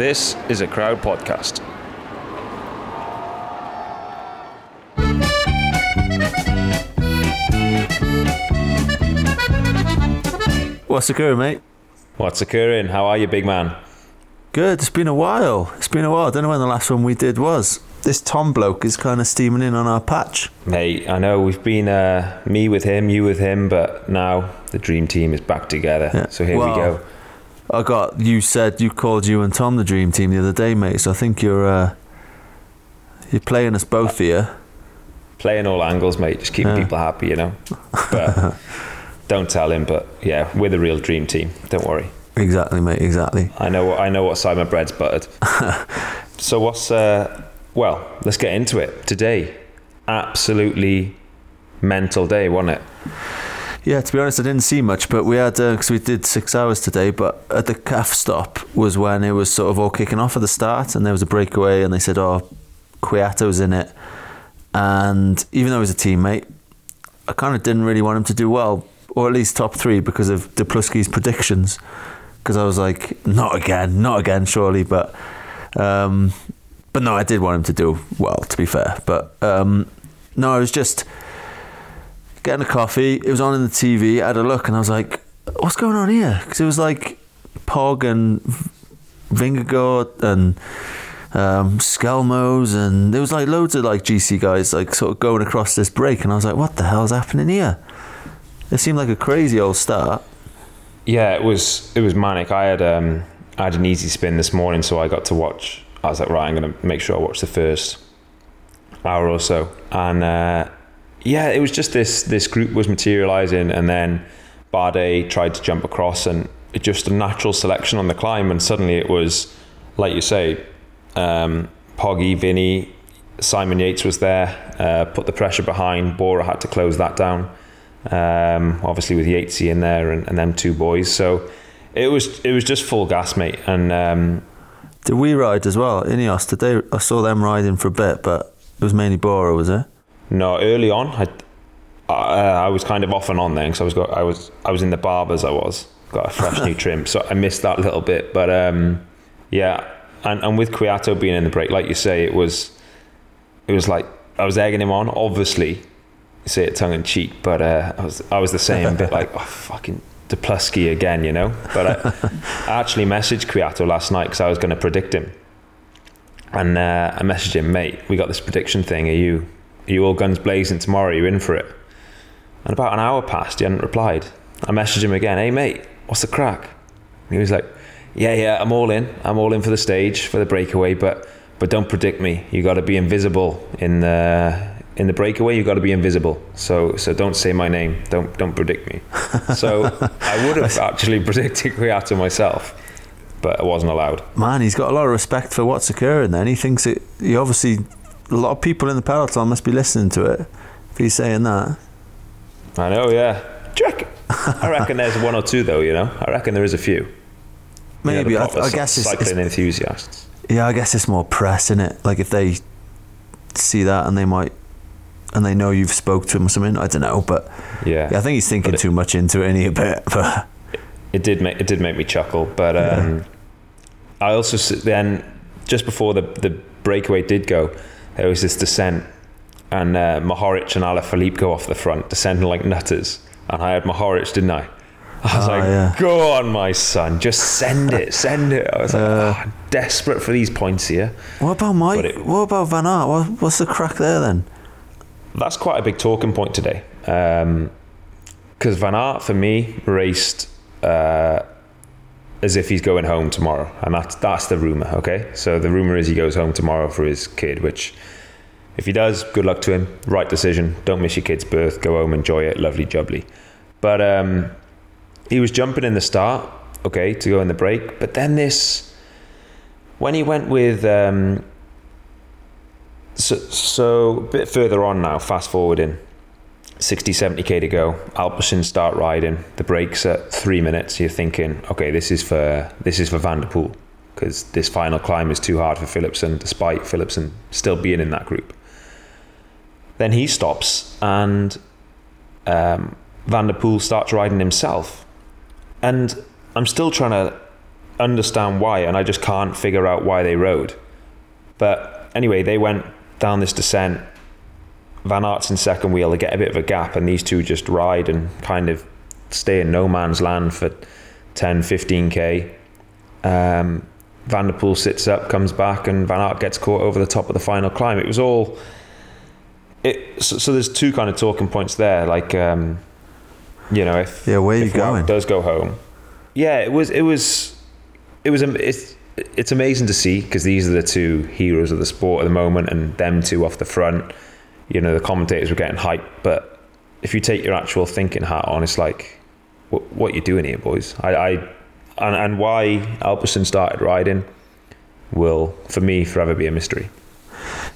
This is a crowd podcast. What's occurring, mate? What's occurring? How are you, big man? Good. It's been a while. It's been a while. I don't know when the last one we did was. This Tom bloke is kind of steaming in on our patch. Mate, I know we've been uh, me with him, you with him, but now the dream team is back together. Yeah. So here we go. I got you said you called you and Tom the dream team the other day, mate. So I think you're uh, you're playing us both here. Playing all angles, mate. Just keeping Yeah. people happy, you know. But don't tell him. But yeah, we're the real dream team. Don't worry. Exactly, mate. Exactly. I know. I know what side my bread's buttered. so what's? Uh, well, let's get into it. Today, absolutely mental day, wasn't it? Yeah, to be honest, I didn't see much, but we had because we did six hours today. But at the calf stop was when it was sort of all kicking off at the start, and there was a breakaway, and they said, "Oh, Kwiato's in it," and even though he was a teammate, I kind of didn't really want him to do well, or at least top three, because of Dupluski's predictions. Because I was like, not again, not again, surely. But, um, but no, I did want him to do well. To be fair, but um, no, I was just getting a coffee. It was on in the TV. I had a look, and I was like, "What's going on here?" Because it was like Pog and Vingegaard and um, Skjelmose, and there was like loads of like GC guys like sort of going across this break, and I was like, "What the hell's happening here?" It seemed like a crazy old start. Yeah, it was it was manic. I had um I had an easy spin this morning, so I got to watch. I was like, right, I'm gonna make sure I watch the first hour or so, and uh, yeah, it was just this this group was materializing, and then Bardet tried to jump across, and it just a natural selection on the climb, and suddenly it was like you say, um, Poggy, Vinny, Simon Yates was there, uh, put the pressure behind. Bora had to close that down um, obviously with Yatesy in there and, and them two boys. So it was it was just full gas, mate. And um, Did we ride as well? Ineos, did they? I saw them riding for a bit, but it was mainly Bora, was it? No, early on, I I, I was kind of off and on then because I was got I was I was in the barbers. I was got a fresh new trim, so I missed that little bit. But um, yeah, and and with Kwiato being in the break, like you say, it was it was like I was egging him on, obviously. Say it tongue in cheek, but uh, I was I was the same bit like oh, fucking Duplusky again, you know. But I, I actually messaged Kwiato last night because I was going to predict him, and uh, I messaged him, mate. We got this prediction thing. Are you are you all guns blazing tomorrow? Are you in for it? And about an hour passed. He hadn't replied. I messaged him again. Hey mate, what's the crack? And he was like, Yeah, yeah, I'm all in. I'm all in for the stage for the breakaway, but but don't predict me. You got to be invisible in the in the breakaway. You got to be invisible. So so don't say my name. Don't don't predict me. So I would have actually predicted Kwiato myself, but I wasn't allowed. Man, he's got a lot of respect for what's occurring. Then he thinks it. He obviously a lot of people in the peloton must be listening to it. If he's saying that, I know, yeah. Do you reckon? I reckon there's one or two though. You know, I reckon there is a few. You know, Maybe the I, I guess it's, cycling it's enthusiasts. yeah. I guess it's more press in it. Like if they see that and they might and they know you've spoke to him or something. I don't know, but Yeah, yeah, I think he's thinking it- too much into it any a bit. But it did make it did make me chuckle. But um, I also then just before the the breakaway did go, there was this descent, and uh, Mohoric and Alaphilippe go off the front, descending like nutters, and I had Mohoric, didn't I? I was Oh, like, yeah. "Go on, my son, just send it, send it." I was like, "Ah, desperate for these points here. what about Mike? It- what about Van Aert? What, what's the crack there then? That's quite a big talking point today. Because Van Aert, for me, raced uh, as if he's going home tomorrow. And that's, that's the rumour, okay? So the rumour is he goes home tomorrow for his kid, which, if he does, good luck to him. Right decision. Don't miss your kid's birth. Go home, enjoy it. Lovely jubbly. But um, he was jumping in the start, okay, to go in the break. But then this, when he went with. Um, so, so a bit further on now, fast forwarding, 60, 70k to go. Alpecin start riding. The brakes at three minutes. You're thinking, okay, this is for this is for Van der Poel because this final climb is too hard for Philipsen, despite Philipsen still being in that group. Then he stops and um, Van der Poel starts riding himself, and I'm still trying to understand why, and I just can't figure out why they rode. But anyway, they went down this descent. Van Aert's in second wheel. They get a bit of a gap, and these two just ride and kind of stay in no man's land for 10, 15k. Um, Van der Poel sits up, comes back, and Van Aert gets caught over the top of the final climb. It was all. It so, so there's two kind of talking points there. Like, um, you know, if Yeah, where you if Wout going? does go home, yeah, it was it was it was it's it's amazing to see because these are the two heroes of the sport at the moment, and them two off the front. You know, the commentators were getting hyped, but if you take your actual thinking hat on, it's like, what what you doing here, boys? I, I and and why Alpecin started riding will for me forever be a mystery.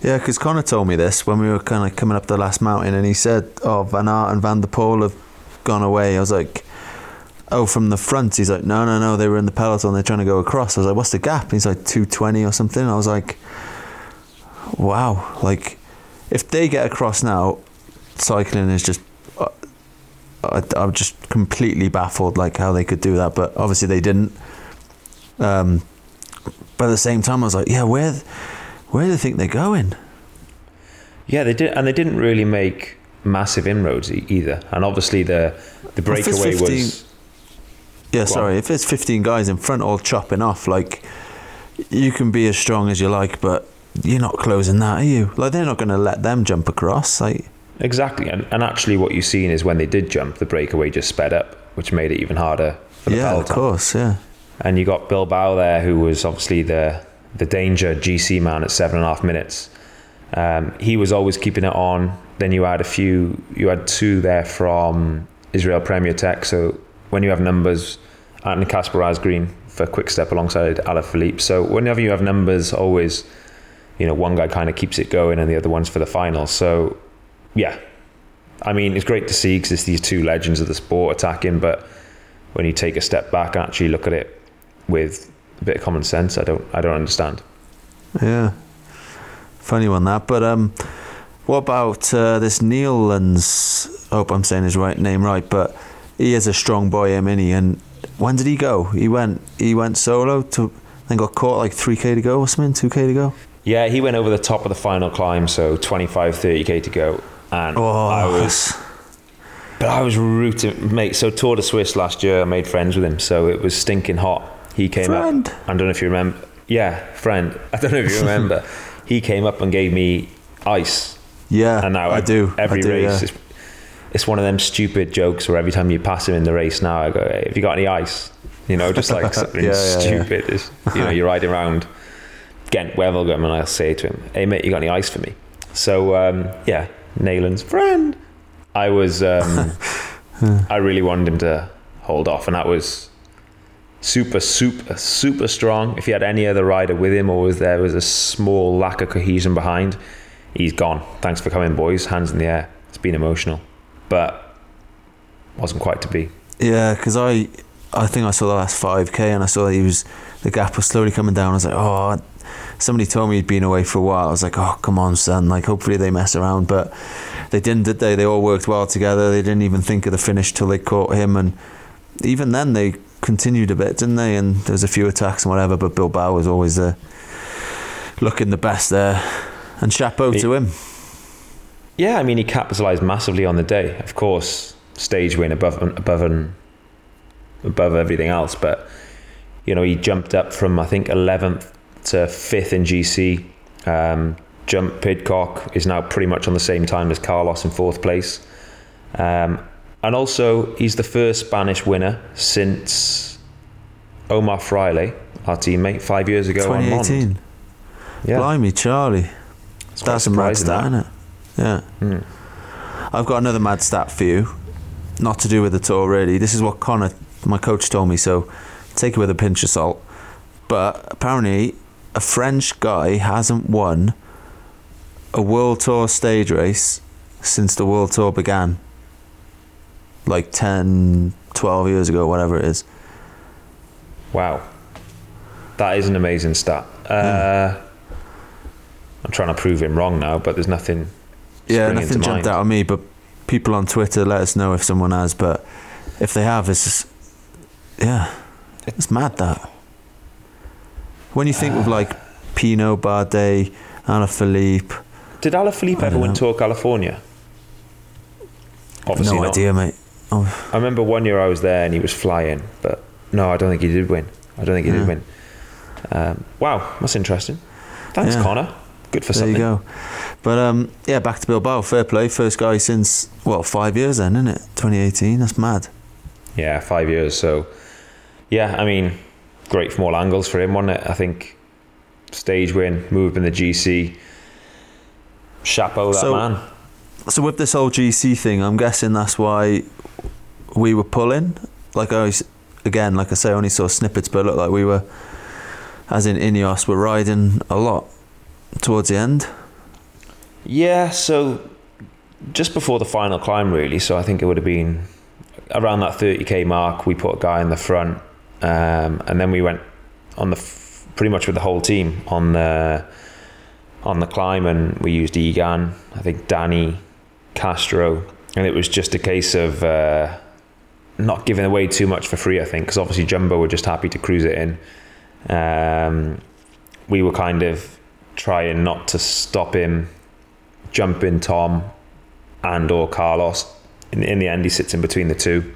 Yeah, because Connor told me this when we were kind of coming up the last mountain, and he said, "Oh, Van Aert and Van der Poel have gone away." I was like, "Oh, from the front?" He's like, "No, no, no. They were in the peloton. They're trying to go across." I was like, "What's the gap?" He's like, 220 or something." I was like, "Wow!" Like, if they get across now, cycling is just. uh, I, I'm just completely baffled, like how they could do that, but obviously they didn't. Um, but at the same time, I was like, "Yeah, where, where do they think they're going?" Yeah, they did, and they didn't really make massive inroads e- either. And obviously the the breakaway 15 was Yeah, sorry. If it's 15 guys in front all chopping off, like, you can be as strong as you like, but you're not closing that, are you? Like, they're not going to let them jump across. Like, exactly, and, and actually what you've seen is when they did jump, the breakaway just sped up, which made it even harder for the yeah, of course, yeah. And you got Bilbao there, who was obviously the the danger GC man at seven and a half minutes. Um, he was always keeping it on. Then you had a few, you had two there from Israel Premier Tech. So when you have numbers, and Kasper Asgreen for quick step alongside Alaphilippe. So whenever you have numbers, always, you know, one guy kind of keeps it going and the other one's for the final. So yeah, I mean, it's great to see because it's these two legends of the sport attacking, but when you take a step back and actually look at it with a bit of common sense, I don't, I don't understand. Yeah. Funny one, that. But um, what about uh, this Neal's? I hope I'm saying his right name right, but he is a strong boy, him, is And when did he go? He went he went solo to, then got caught like 3k to go or something, 2k to go. Yeah, he went over the top of the final climb, so 25, 30k to go. And Oh, I was, but I was rooting, mate. So Tour de Suisse last year, I made friends with him, so it was stinking hot. He came Friend. up. I don't know if you remember. Yeah, friend. I don't know if you remember. he came up and gave me ice, yeah, and now I do. Every I do, race, yeah. it's, it's one of them stupid jokes where every time you pass him in the race, now I go, hey, "Have you got any ice?" You know, just like something Yeah, yeah, stupid. You know, you're riding around Ghent Wevelgem, and I'll say to him, "Hey mate, you got any ice for me?" So um, yeah, Neilands' friend. I was, um, I really wanted him to hold off, and that was super, super, super strong. If he had any other rider with him, or was there was a small lack of cohesion behind, he's gone. Thanks for coming, boys. Hands in the air. It's been emotional, but wasn't quite to be. Yeah, because I, I think I saw the last five k, and I saw he was the gap was slowly coming down. I was like, oh, somebody told me he'd been away for a while. I was like, oh, come on, son. Like, hopefully they mess around, but they didn't, did they? They all worked well together. They didn't even think of the finish till they caught him, and even then they continued a bit, didn't they? And there was a few attacks and whatever, but Bilbao was always the looking the best there. And chapeau He- to him. Yeah, I mean, he capitalised massively on the day. Of course, stage win above above and above everything else. But you know, he jumped up from I think 11th to 5th in GC. Um, jump Pidcock is now pretty much on the same time as Carlos in fourth place. Um, and also, he's the first Spanish winner since Omar Fraile, our teammate, five years ago on Mende. 2018. Yeah, Blimey, Charlie. It's That's a mad stat, that. Isn't it? Yeah. I've got another mad stat for you. Not to do with the tour, really. This is what Connor, my coach, told me, so take it with a pinch of salt. But apparently, a French guy hasn't won a World Tour stage race since the World Tour began. Like 10, 12 years ago, whatever it is. Wow. That is an amazing stat. Uh, I'm trying to prove him wrong now, but there's nothing. Yeah, nothing jumped mind. out at me, but people on Twitter let us know if someone has. But if they have, it's just, yeah, it's mad that. When you think of like Pinot Bardet, Alaphilippe, Did Alaphilippe ever win. Tour California? Obviously no not. idea, mate. Oh, I remember one year I was there and he was flying, but no, I don't think he did win. I don't think he Yeah. did win. Um, wow, that's interesting. Thanks, Yeah. Connor. Good for there something. you go. But um, yeah, back to Bilbao. Fair play, first guy since well five years then, isn't it? 2018. That's mad. Yeah, five years. So, yeah, I mean, great from all angles for him, wasn't it? I think stage win, move in the GC. Chapeau that So- man. So with this whole GC thing, I'm guessing that's why we were pulling. Like I was, again, like I say, I only saw snippets, but it looked like we were, as in Ineos, were riding a lot towards the end. Yeah, so just before the final climb, really. So I think it would have been around that 30k mark. We put a guy in the front, um, and then we went on the f- pretty much with the whole team on the on the climb, and we used Egan, I think Danny, Castro, and it was just a case of uh, not giving away too much for free. I think because obviously Jumbo were just happy to cruise it in. Um, we were kind of trying not to stop him jumping Tom and or Carlos. In, in the end, he sits in between the two.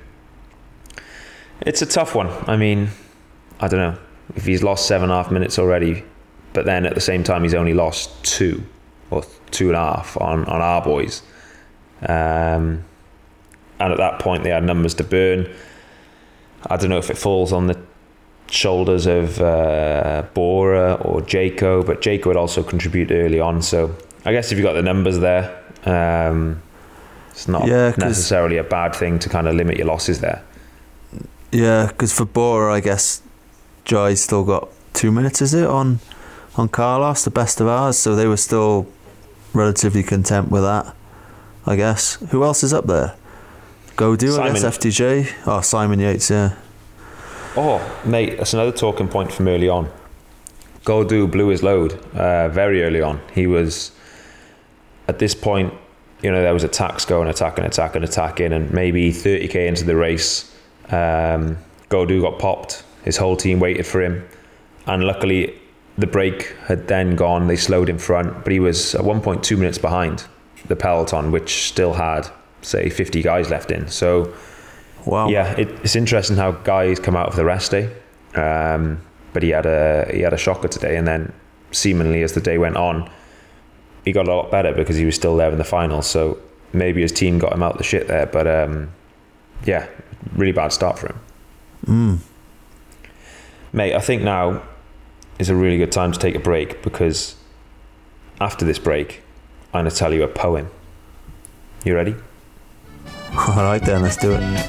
It's a tough one. I mean, I don't know if he's lost seven and a half minutes already, but then at the same time he's only lost two or two and a half on on our boys. Um, and at that point, they had numbers to burn. I don't know if it falls on the shoulders of uh, Bora or Jayco, but Jayco would also contribute early on. So I guess if you've got the numbers there, um, it's not Yeah, necessarily a bad thing to kind of limit your losses there. Yeah, because for Bora, I guess Jai still got two minutes. Is it on on Carlos, the best of ours? So they were still relatively content with that. I guess. Who else is up there? Gaudu, I guess. Simon. FDJ. Oh, Simon Yates. Yeah. Oh, mate, that's another talking point from early on. Gaudu blew his load uh, very early on. He was, at this point, you know, there was attacks going, attacking, attacking, attacking, and maybe 30k into the race, um, Gaudu got popped. His whole team waited for him, and luckily, the break had then gone. They slowed in front, but he was at one point two minutes behind the peloton, which still had, say, 50 guys left in. So. Wow. Yeah, it, it's interesting how guys come out of the rest day. Um, but he had a he had a shocker today, and then seemingly as the day went on, he got a lot better because he was still there in the final. So maybe his team got him out the shit there. But um, yeah, really bad start for him. Mm. Mate, I think now is a really good time to take a break because after this break, I'm going to tell you a poem. You ready? All right then, let's do it.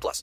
plus.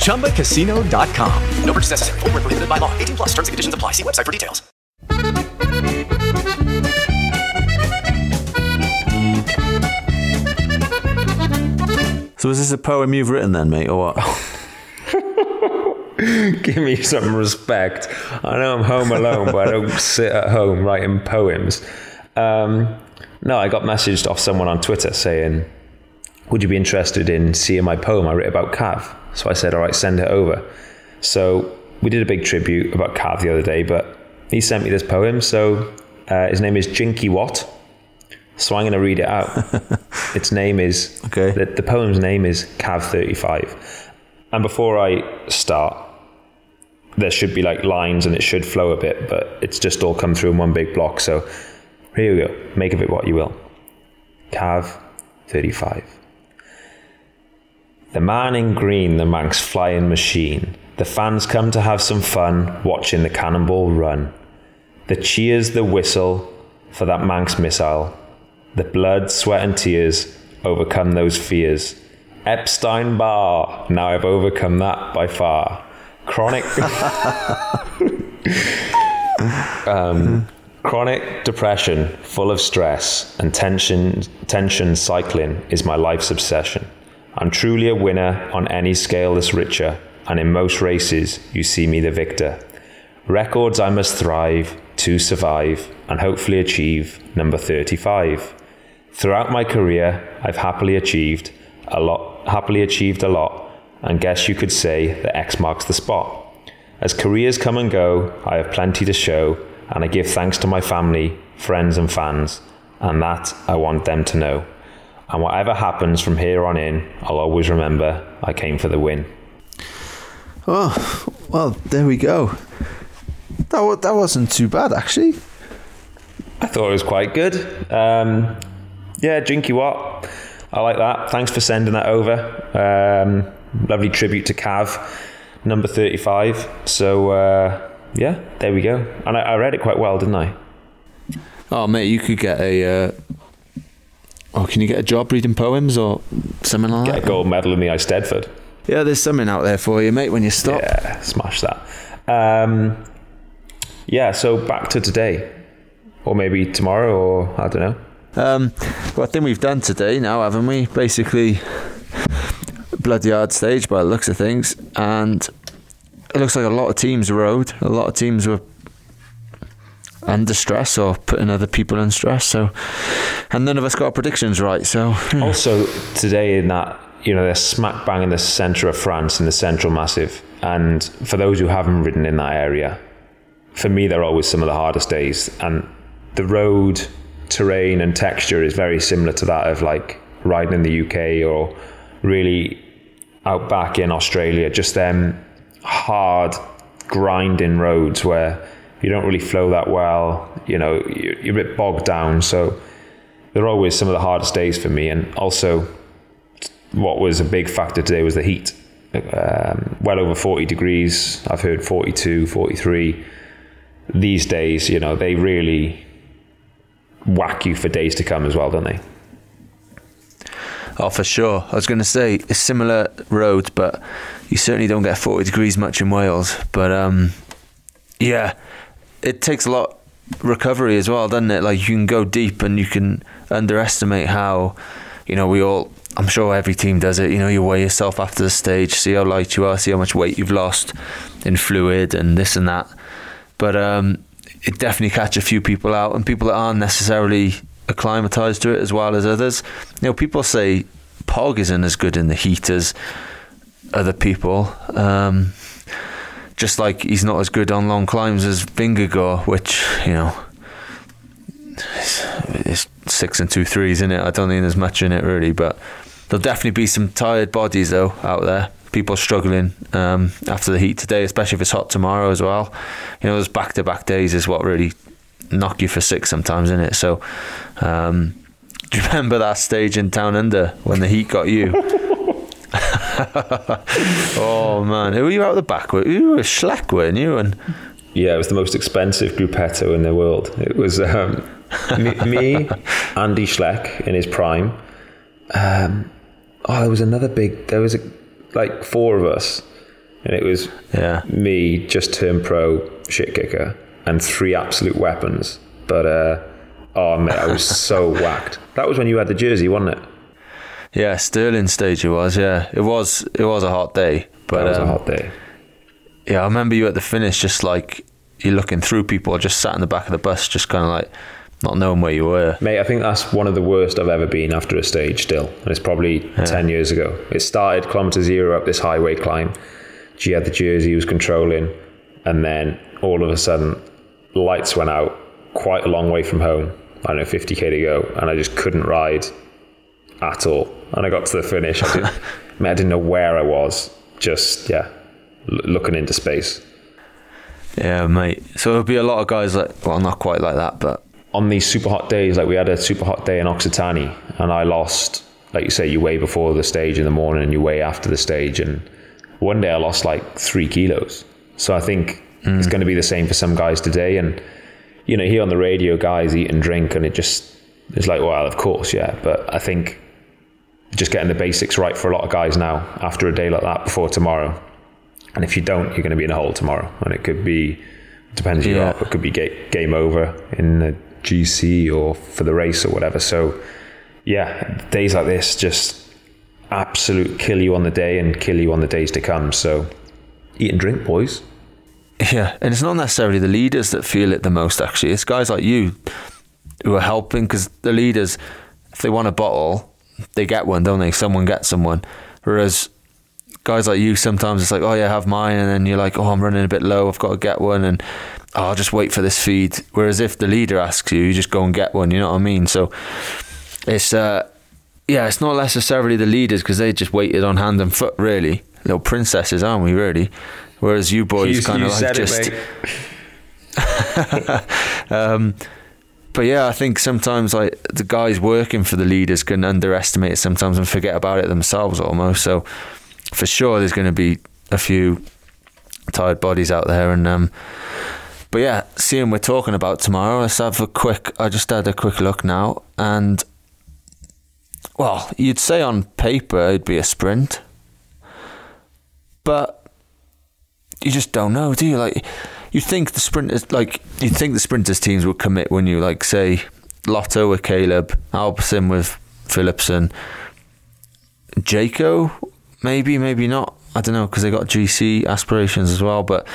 ChumbaCasino.com. No purchase necessary. Void were prohibited by law. 18 plus. Terms and conditions apply. See website for details. So is this a poem you've written then, mate, or what? Give me some respect. I know I'm home alone, but I don't sit at home writing poems. Um, no, I got messaged off someone on Twitter saying, Would you be interested in seeing my poem I wrote about Cav? So I said, All right, send it over. So we did a big tribute about Cav the other day, but he sent me this poem. So uh, his name is Jinky Watt. So I'm going to read it out. its name is, Okay. the, the poem's name is Cav 35. And before I start, there should be like lines and it should flow a bit, but it's just all come through in one big block. So here we go. Make of it what you will. Cav 35. The man in green, the Manx flying machine. The fans come to have some fun watching the cannonball run. The cheers, the whistle for that Manx missile. The blood, sweat, and tears overcome those fears. Epstein Barr, now I've overcome that by far. Chronic. um, chronic depression, full of stress, and tension, tension cycling is my life's obsession. I'm truly a winner on any scale that's richer, and in most races, you see me the victor. Records I must thrive to survive and hopefully achieve number 35. Throughout my career, I've happily achieved a lot, happily achieved a lot, and guess you could say that X marks the spot. As careers come and go, I have plenty to show, and I give thanks to my family, friends, and fans, and that I want them to know. And whatever happens from here on in, I'll always remember I came for the win. Oh, well, there we go. That, wa- that wasn't too bad, actually. I thought it was quite good. Um, yeah, Jinky Watt. I like that. Thanks for sending that over. Um, lovely tribute to Cav, number 35. So, uh, yeah, there we go. And I, I read it quite well, didn't I? Oh, mate, you could get a. Uh, oh, can you get a job reading poems or something like Get that? a gold medal in the Eisteddfod. Yeah, there's something out there for you, mate, when you stop. Yeah, smash that. Um, yeah, so back to today. Or maybe tomorrow, or I don't know. Um, well, I think we've done today now, haven't we? Basically, bloody hard stage by the looks of things, and it looks like a lot of teams rode. A lot of teams were under stress or putting other people in stress. So, and none of us got our predictions right. So. Also, today in that, you know, they're smack bang in the centre of France in the Central Massif. And for those who haven't ridden in that area, for me, they're always some of the hardest days. And the road, terrain, and texture is very similar to that of like riding in the UK or really out back in Australia. Just them hard, grinding roads where you don't really flow that well. You know, you're, you're a bit bogged down. So they're always some of the hardest days for me. And also, what was a big factor today was the heat. um, well over 40 degrees. I've heard 42, 43. These days, you know, they really whack you for days to come as well, don't they? Oh, for sure. I was going to say a similar road, but you certainly don't get 40 degrees much in Wales. But um, yeah, it takes a lot recovery as well, doesn't it? Like you can go deep and you can underestimate how, you know, we all. I'm sure every team does it. You know, you weigh yourself after the stage, see how light you are, see how much weight you've lost in fluid and this and that. But um, it definitely catch a few people out, and people that aren't necessarily acclimatized to it as well as others. You know, people say Pog isn't as good in the heat as other people. Um, just like he's not as good on long climbs as Vingegaard, which you know, it's, it's six and two threes in it. I don't think there's much in it really, but there'll definitely be some tired bodies though out there. People struggling um, after the heat today, especially if it's hot tomorrow as well. You know, those back-to-back days is what really knock you for six sometimes, isn't it? So, um, do you remember that stage in Town Under when the heat got you? oh man, who were you out the back with? You were Schleck, weren't you? And yeah, it was the most expensive gruppetto in the world. It was um, me, me, Andy Schleck in his prime. Um, oh, there was another big. There was a, like four of us, and it was yeah me, just turned pro, shit kicker, and three absolute weapons. But uh, oh man, I was so whacked. That was when you had the jersey, wasn't it? Yeah, Stirling stage it was. Yeah, it was. It was a hot day. But that was um, a hot day. Yeah, I remember you at the finish, just like you're looking through people, just sat in the back of the bus, just kind of like not knowing where you were. Mate, I think that's one of the worst I've ever been after a stage still. And it's probably yeah. 10 years ago. It started kilometre zero up this highway climb. G had the jersey, he was controlling. And then all of a sudden, lights went out quite a long way from home. I don't know, 50k to go. And I just couldn't ride at all. And I got to the finish. I, didn't, I, mean, I didn't know where I was. Just, yeah, l- looking into space. Yeah, mate. So there'll be a lot of guys like, well, not quite like that, but on these super hot days, like we had a super hot day in Occitanie, and I lost, like you say, you weigh before the stage in the morning and you weigh after the stage. And one day I lost like three kilos. So I think mm. it's going to be the same for some guys today. And, you know, here on the radio, guys eat and drink, and it just, it's like, well, of course, yeah. But I think just getting the basics right for a lot of guys now after a day like that before tomorrow. And if you don't, you're going to be in a hole tomorrow. And it could be, depends yeah. You are, it could be game over in the GC or for the race or whatever. So, yeah, days like this just absolute kill you on the day and kill you on the days to come. So, eat and drink, boys. Yeah, and it's not necessarily the leaders that feel it the most, actually. It's guys like you who are helping because the leaders, if they want a bottle, they get one, don't they? Someone gets someone. Whereas guys like you, sometimes it's like, oh yeah, have mine, and then you're like, oh, I'm running a bit low, I've got to get one, and oh, I'll just wait for this feed. Whereas if the leader asks you, you just go and get one. You know what I mean? So it's uh, yeah, it's not necessarily the leaders because they just waited on hand and foot, really. Little princesses, aren't we? Really. Whereas you boys kind of like just. um, but yeah, I think sometimes like the guys working for the leaders can underestimate it sometimes and forget about it themselves almost. So for sure, there's going to be a few tired bodies out there, and um, but yeah, seeing we're talking about tomorrow, let's have a quick. I just had a quick look now, and well, you'd say on paper it'd be a sprint, but you just don't know, do you? Like, you think the sprinters, like, you think the sprinters teams would commit when you like say Lotto with Caleb, Alpecin with Philipsen, Jayco, maybe, maybe not. I don't know because they got GC aspirations as well, but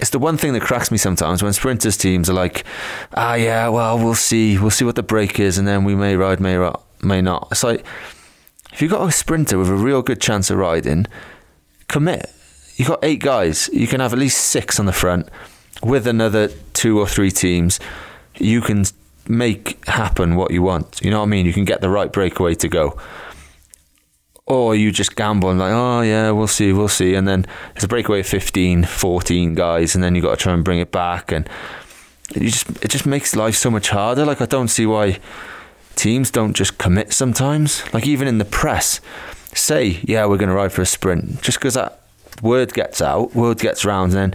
it's the one thing that cracks me sometimes when sprinters teams are like, ah, yeah, well, we'll see, we'll see what the break is, and then we may ride, may may not. It's like if you've got a sprinter with a real good chance of riding, commit. You've got eight guys. You can have at least six on the front with another two or three teams. You can make happen what you want. You know what I mean? You can get the right breakaway to go or you just gamble and like, oh yeah, we'll see, we'll see, and then it's a breakaway of 15, 14 guys, and then you've got to try and bring it back, and you just it just makes life so much harder. Like I don't see why teams don't just commit sometimes. Like even in the press, say, yeah, we're going to ride for a sprint, just because that word gets out, word gets round, then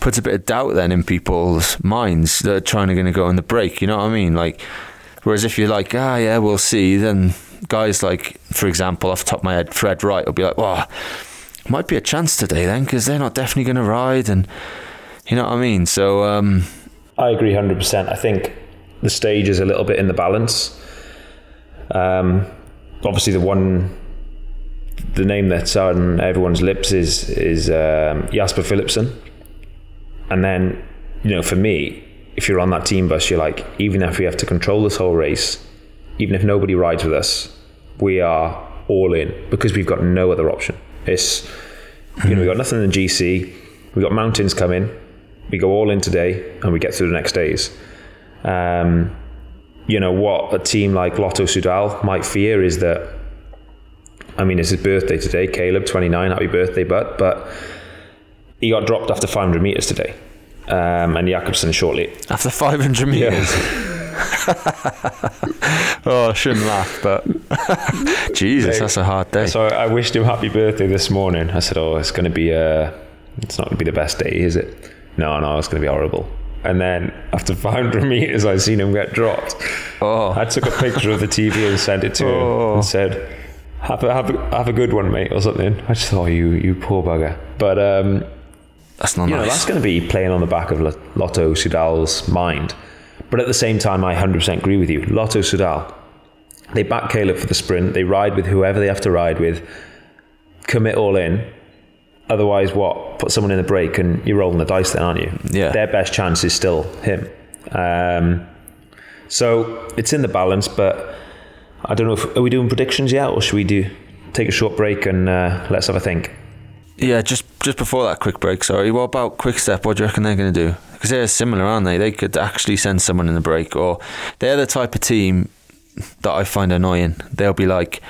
puts a bit of doubt then in people's minds that are trying to going to go on the break. You know what I mean? Like, whereas if you're like, ah, yeah, we'll see, then guys like, for example, off the top of my head, Fred Wright will be like, well, might be a chance today then because they're not definitely going to ride, and you know what I mean. So um, I agree hundred percent. I think the stage is a little bit in the balance. Um, obviously, the one, the name that's on everyone's lips is is um, Jasper Philipsen, and then you know, for me, if you're on that team bus, you're like, even if we have to control this whole race, even if nobody rides with us, we are all in because we've got no other option. It's you know, we've got nothing in the GC, we've got mountains coming, we go all in today and we get through the next days. Um, you know, what a team like Lotto Soudal might fear is that, I mean, it's his birthday today, Caleb, 29, happy birthday, but, but he got dropped after 500 metres today. Um, and Jakobsen shortly. After 500 metres? oh, I shouldn't laugh, but Jesus, that's a hard day. So I wished him happy birthday this morning. I said, "Oh, it's going to be a, it's not going to be the best day, is it?" No, no, it's going to be horrible. And then after 500 meters, I seen him get dropped. Oh. I took a picture of the TV and sent it to Oh. him and said, "Have a, have a, have a good one, mate," or something. I just thought, "You you poor bugger." But um, that's not you know that's going to be playing on the back of Lotto Soudal's mind. But at the same time, I 100% agree with you. Lotto Soudal, they back Caleb for the sprint. They ride with whoever they have to ride with. Commit all in. Otherwise, what? Put someone in the break and you're rolling the dice then, aren't you? Yeah. Their best chance is still him. Um, so it's in the balance, but I don't know if are we doing predictions yet, or should we do take a short break and uh, let's have a think. Yeah, just just before that quick break, sorry. What about Quick Step? What do you reckon they're going to do? Because they're similar, aren't they? They could actually send someone in the break, or they're the type of team that I find annoying. They'll be like,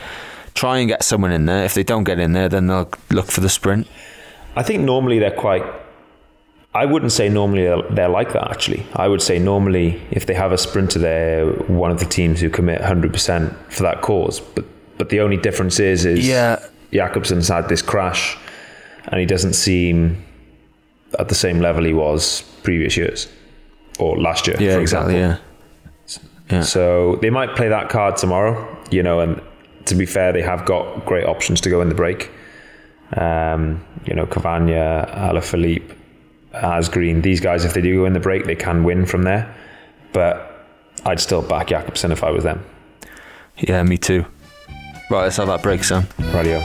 try and get someone in there. If they don't get in there, then they'll look for the sprint. I think normally they're quite. I wouldn't say normally they're, they're like that. Actually, I would say normally if they have a sprinter, they're one of the teams who commit 100 percent for that cause. But but the only difference is is Yeah. Jakobsen's had this crash, and he doesn't seem at the same level he was previous years or last year. Yeah, for exactly. example. Yeah. Yeah. So they might play that card tomorrow, you know, and to be fair, they have got great options to go in the break. Um, you know, Cavagna, Alaphilippe, Asgreen, these guys, if they do go in the break, they can win from there. But I'd still back Jakobsen if I was them. Yeah, me too. Right, let's have that break, Sam. Radio.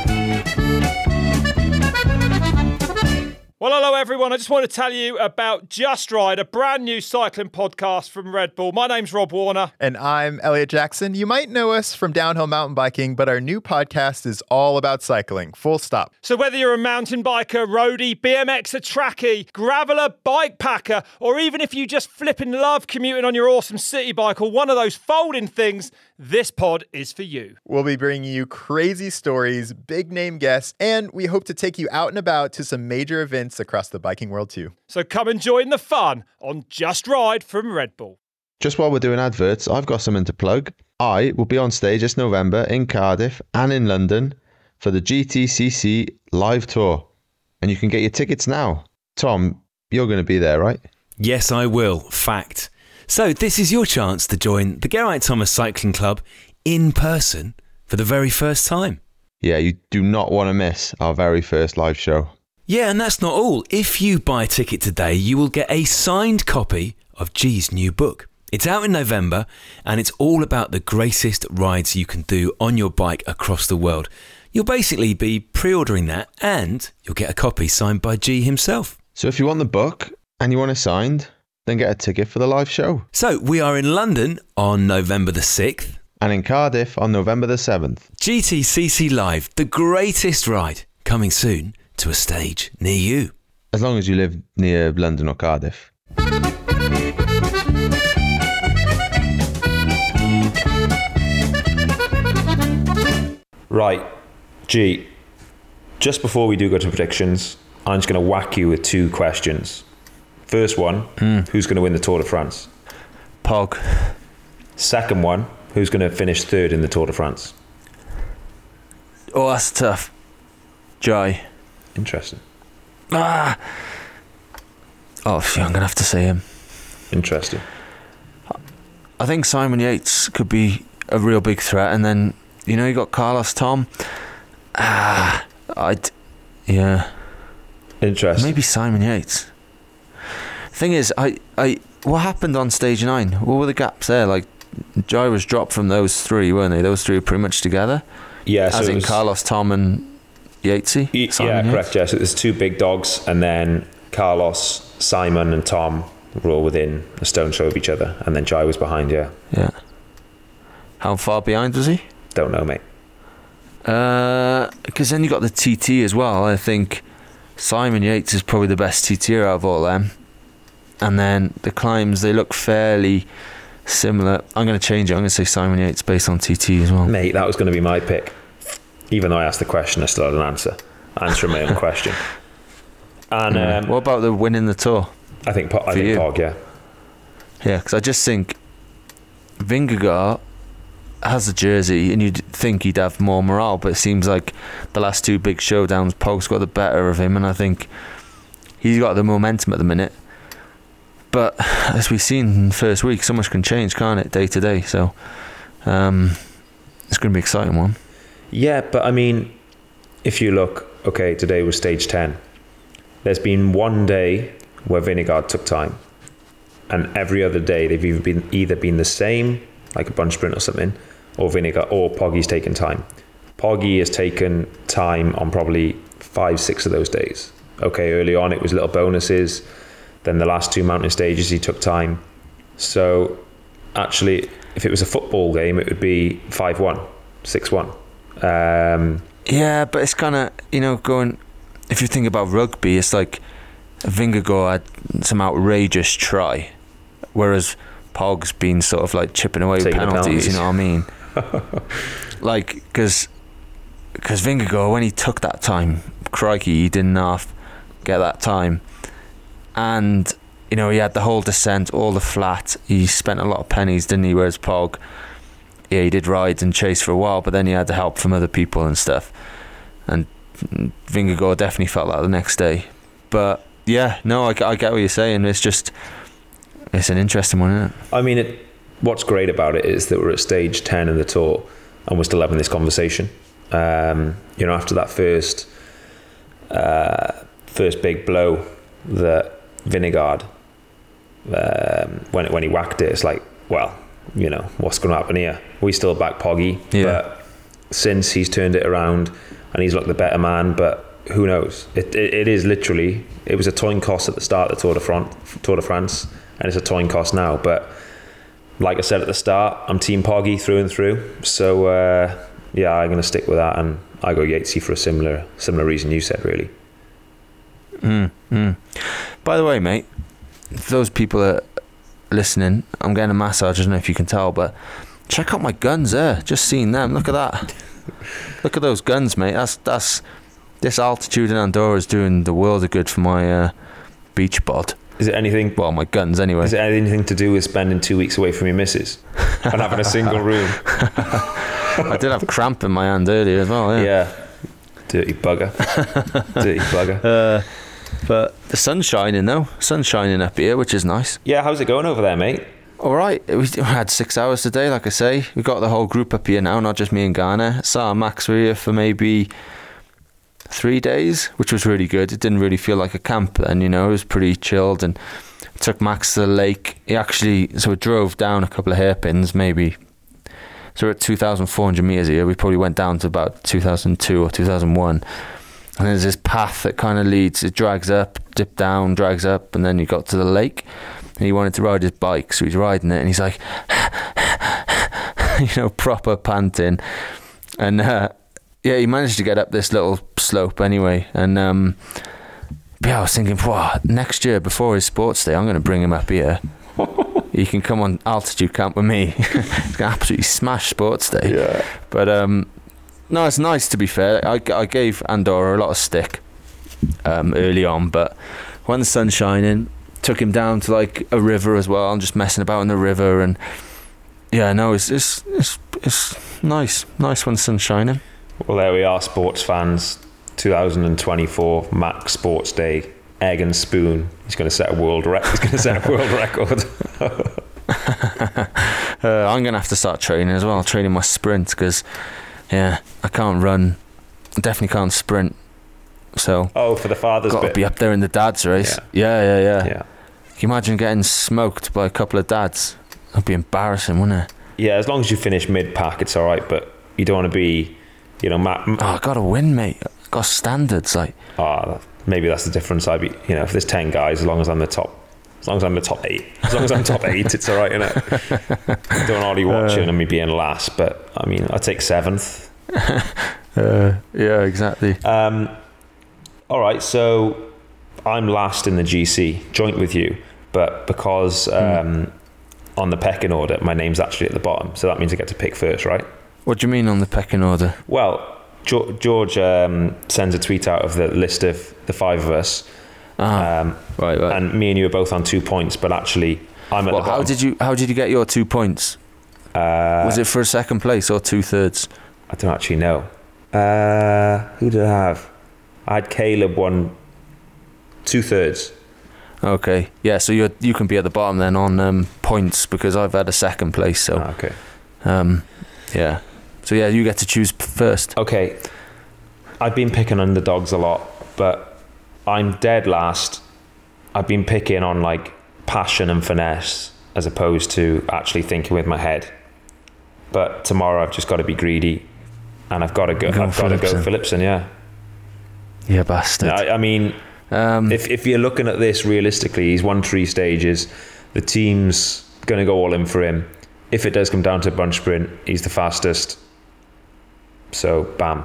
Well, hello everyone. I just want to tell you about Just Ride, a brand new cycling podcast from Red Bull. My name's Rob Warner. And I'm Elliot Jackson. You might know us from downhill mountain biking, but our new podcast is all about cycling, full stop. So whether you're a mountain biker, roadie, BMXer, trackie, graveler, bike packer, or even if you just flipping love commuting on your awesome city bike or one of those folding things, this pod is for you. We'll be bringing you crazy stories, big name guests, and we hope to take you out and about to some major events across the biking world too. So come and join the fun on Just Ride from Red Bull. Just while we're doing adverts, I've got something to plug. I will be on stage this November in Cardiff and in London for the GTCC live tour. And you can get your tickets now. Tom, you're going to be there, right? Yes, I will. Fact. So, this is your chance to join the Geraint Thomas Cycling Club in person for the very first time. Yeah, you do not want to miss our very first live show. Yeah, and that's not all. If you buy a ticket today, you will get a signed copy of G's new book. It's out in November and it's all about the greatest rides you can do on your bike across the world. You'll basically be pre ordering that and you'll get a copy signed by G himself. So if you want the book and you want it signed, then get a ticket for the live show. So we are in London on November the 6th. And in Cardiff on November the 7th. GTCC Live, the greatest ride, coming soon to a stage near you. As long as you live near London or Cardiff. Right, G. Just before we do go to predictions, I'm just going to whack you with two questions. First one, who's going to win the Tour de France? Pog. Second one, who's going to finish third in the Tour de France? Oh, that's tough. Jai. Interesting. Ah. Oh, phew, I'm gonna have to say him. Interesting. I think Simon Yates could be a real big threat, and then you know you got Carlos Tom. Ah, I'd yeah. Interesting. Maybe Simon Yates. Thing is, I I what happened on stage nine? What were the gaps there? Like Jai was dropped from those three, weren't they? Those three were pretty much together. Yeah, so as in was- Carlos Tom and Yatesy. Y- yeah, Yates? correct. Yeah, so there's two big dogs, and then Carlos, Simon, and Tom were all within a stone throw of each other, and then Jai was behind. Yeah, Yeah. How far behind was he? don't know, mate. Uh, because then you got the TT as well. I think Simon Yates is probably the best TT out of all them. And then the climbs, they look fairly similar. I'm going to change it. I'm going to say Simon Yates based on TT as well. Mate, that was going to be my pick. Even though I asked the question, I still had an answer. Answering my own question. And Yeah. um, what about the winning the tour? I think I think you? Pog, yeah. Yeah, because I just think Vingegaard has the jersey, and you'd think he'd have more morale, but it seems like the last two big showdowns, Pog's got the better of him, and I think he's got the momentum at the minute. But as we've seen in the first week, so much can change, can't it, day to day? So um, it's going to be an exciting one. Yeah, but I mean, if you look, okay, today was stage 10. There's been one day where Vingegaard took time, and every other day they've either been either been the same, like a bunch sprint or something, or Vingegaard or Poggy's taken time. Poggy has taken time on probably five, six of those days. Okay, early on it was little bonuses. Then the last two mountain stages he took time. So actually, if it was a football game, it would be 5 1, 6 1. Um, Yeah, but it's kind of you know going. If you think about rugby, it's like Vingegaard had some outrageous try, whereas Pog's been sort of like chipping away with penalties. You know what I mean? like because because Vingegaard when he took that time, crikey, he didn't half get that time, and you know he had the whole descent, all the flat. He spent a lot of pennies, didn't he? Whereas Pog yeah, he did ride and chase for a while, but then he had the help from other people and stuff. And Vingegaard definitely felt that the next day. But yeah, no, I, I get what you're saying. It's just, it's an interesting one, isn't it? I mean, it, what's great about it is that we're at stage 10 of the tour and we're still having this conversation. Um, you know, after that first uh, first big blow that Vingegaard, um, when, when he whacked it, it's like, well, you know, what's going to happen here? We still back Poggy, Yeah. but since he's turned it around and he's looked the better man, but who knows? It, it, it is literally, it was a toin cost at the start of the Tour de, France, Tour de France, and it's a toin cost now. But like I said at the start, I'm Team Poggy through and through. So uh, yeah, I'm going to stick with that, and I go Yatesy for a similar similar reason you said, really. Mm, mm. By the way, mate, for those people that are listening, I'm getting a massage. I don't know if you can tell, but check out my guns there. Just seeing them. Look at that. Look at those guns, mate. That's that's this altitude in Andorra is doing the world of good for my uh, beach bod. Is it anything? Well, my guns anyway. Is it anything to do with spending two weeks away from your missus and having a single room? I did have cramp in my hand earlier as well. Yeah. Yeah. Dirty bugger. Dirty bugger. Uh, but the sun's shining though. Sun's shining up here, which is nice. Yeah, how's it going over there, mate? All right, we had six hours today. Like I say, we got the whole group up here now, not just me and. Sarah and Max were here for maybe three days, which was really good. It didn't really feel like a camp then, you know. It was pretty chilled and took Max to the lake. He actually so we drove down a couple of hairpins, maybe. So we're at 2,400 meters here. We probably went down to about 2002 or 2001. And there's this path that kind of leads, it drags up, dip down, drags up, and then you got to the lake. And he wanted to ride his bike, so he's riding it, and he's like, you know, proper panting. And uh, yeah, he managed to get up this little slope anyway. And um, yeah, I was thinking, wow, next year before his sports day, I'm going to bring him up here. he can come on altitude camp with me. He's going to absolutely smash sports day. Yeah. But um, no, it's nice to be fair. I, I gave Andorra a lot of stick um, early on, but when the sun's shining, took him down to like a river as well, and just messing about in the river. And yeah, no, it's it's it's, it's nice, nice when the sun's shining. Well, there we are, sports fans. 2024 Max Sports Day. Egg and spoon. He's going to set a world record. He's going to set a world record. Uh, I'm gonna have to start training as well, training my sprint because, yeah, I can't run. I definitely can't sprint. So oh, for the fathers got to be up there in the dads race. Yeah, yeah, yeah. Yeah. Can you imagine getting smoked by a couple of dads? That'd be embarrassing, wouldn't it? Yeah, as long as you finish mid pack, it's all right. But you don't want to be, you know, ma- Oh, I gotta win, mate. I got standards like. Ah, maybe that's the difference. I'd be, you know, if there's ten guys, as long as I'm the top, as long as I'm the top eight, as long as I'm top eight, it's all right, innit? Don't hardly watching and me being last, but I mean, I take seventh. Uh, yeah, exactly. Um, all right, so I'm last in the GC, joint with you, but because um, on the pecking order, my name's actually at the bottom, so that means I get to pick first, right? What do you mean on the pecking order? Well, George um, sends a tweet out of the list of the five of us. Um, right, right. And me and you are both on two points, but actually, I'm at Well, the how did you how did you get your two points? Uh, Was it for a second place or two thirds? I don't actually know. Uh, who did I have? I had Caleb one, two thirds. Okay, yeah. So you you can be at the bottom then on um, points because I've had a second place. So Ah, okay. um, yeah. So yeah, you get to choose first. Okay. I've been picking underdogs a lot, but I'm dead last. I've been picking on like passion and finesse as opposed to actually thinking with my head. But tomorrow I've just got to be greedy, and I've got to go. Go I've got to go Philipsen. Philipsen. Yeah. Yeah, bastard. I, I mean, Um, if if you're looking at this realistically, he's won three stages. The team's going to go all in for him. If it does come down to a bunch sprint, he's the fastest. So, bam.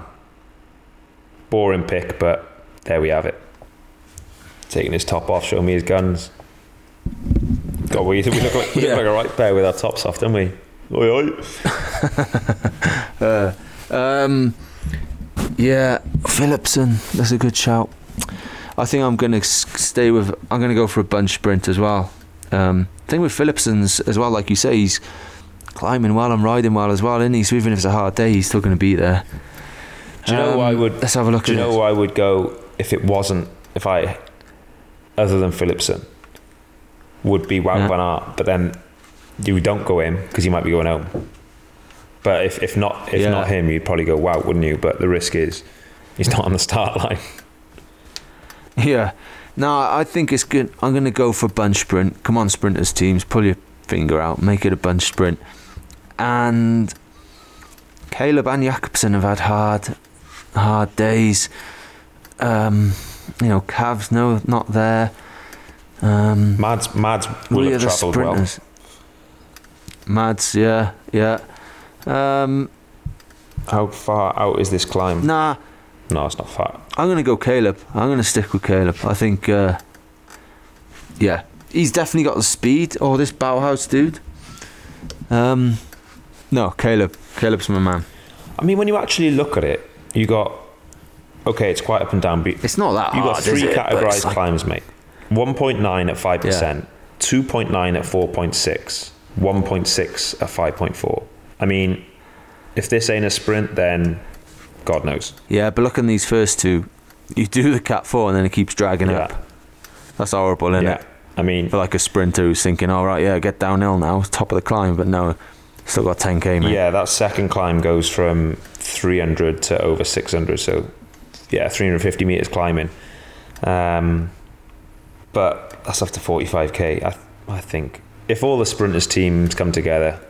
Boring pick, but there we have it. Taking his top off, showing me his guns. God, we, we look like we Yeah. look like a right pair with our tops off, don't we? Oi, oi. Uh, um, yeah, Philipsen. That's a good shout. I think I'm going to stay with. I'm going to go for a bunch sprint as well. Um, thing with Philipsen's as well, like you say, he's climbing well and riding well as well, isn't he? So even if it's a hard day, he's still going to be there. Do you know who I Um, would? Let's have a look Do you know it. I would go if it wasn't if I, other than Philipsen, would be Wout Yeah. van Aert. But then you don't go in because you might be going home. But if, if not if Yeah. not him, you'd probably go Wout, wouldn't you? But the risk is he's not on the start line. Yeah. No, I think it's good. I'm going to go for bunch sprint. Come on, sprinters teams, pull your finger out, make it a bunch sprint. And Caleb and Jakobsen have had hard, hard days. Um, you know, Cavs, no, not there. Um, Mads, Mads will have travelled well. Mads, yeah, yeah. Um, How far out is this climb? nah, No, it's not far. I'm going to go Caleb. I'm going to stick with Caleb. I think, uh, yeah, he's definitely got the speed. Oh, this Bauhaus dude. Um, no, Caleb. Caleb's my man. I mean, when you actually look at it, you got okay, it's quite up and down. But It's not that You've got hard, three it? But categorized it's like- climbs, mate. 1.9 at 5%, 2.9 at 4.6, 1.6 at 5.4. I mean, if this ain't a sprint, then God knows. Yeah, but look at these first two. You do the cat four and then it keeps dragging Yeah. up. That's horrible, isn't Yeah. it? I mean, For like a sprinter who's thinking, all right, yeah, get downhill now, top of the climb, but no, still got 10k, mate. yeah, that second climb goes from 300 to over 600. So, yeah, 350 meters climbing. Um, but that's after 45k. I, I think if all the sprinters teams come together,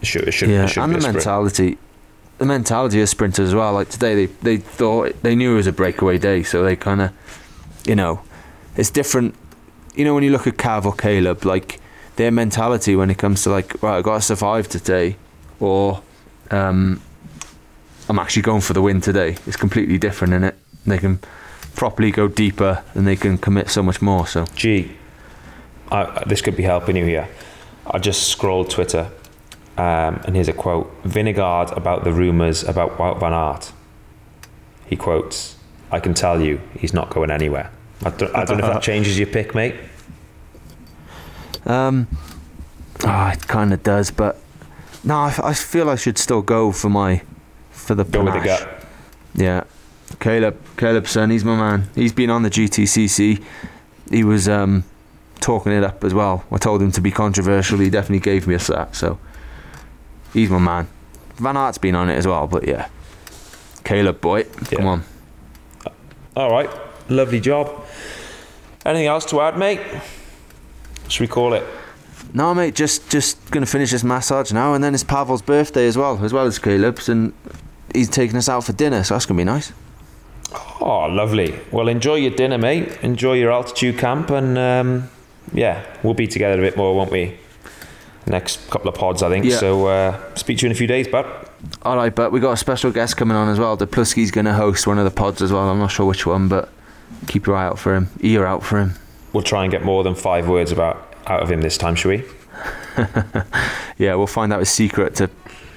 it should, it should, yeah, it should and be the sprint. mentality, the mentality of sprinters as well. Like today, they they thought they knew it was a breakaway day, so they kind of, you know, it's different. You know, when you look at Cav or Caleb, like their mentality when it comes to like, right, I got to survive today, or um, I'm actually going for the win today. It's completely different in it. They can properly go deeper and they can commit so much more. So Gee, I, this could be helping you here. I just scrolled Twitter, um, and here's a quote: Vingegaard about the rumours about Wout van Aert. He quotes, "I can tell you, he's not going anywhere." I don't, I don't know if that changes your pick, mate. Um, oh, it kind of does, but no, I feel I should still go for my the Go with the gut. Yeah, Caleb, Caleb's son, he's my man. He's been on the GTCC. He was um, talking it up as well. I told him to be controversial. He definitely gave me a slap. So he's my man. Van Aert's been on it as well, but yeah, Caleb boy, come on. All right, lovely job. Anything else to add, mate? Should we call it? No, mate, just just gonna finish this massage now, and then it's Pavel's birthday as well, as well as Caleb's, and he's taking us out for dinner, so that's gonna be nice. Oh, lovely. Well, enjoy your dinner, mate. Enjoy your altitude camp, and um, yeah, we'll be together a bit more, won't we? Next couple of pods, I think. Yeah. So, uh, speak to you in a few days, bud. All right, but we got a special guest coming on as well. The Plusky's gonna host one of the pods as well. I'm not sure which one, but keep your eye out for him, ear out for him. We'll try and get more than five words about out of him this time, shall we? Yeah, we'll find out his secret to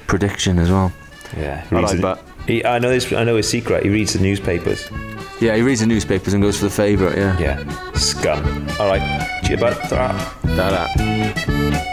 prediction as well. Yeah. Right, the- but he, I know this. I know his secret. He reads the newspapers. yeah, he reads the newspapers and goes for the favourite. Yeah. Yeah. Scum. All right. Cheers, bud. Ta-ra. Ta-ra.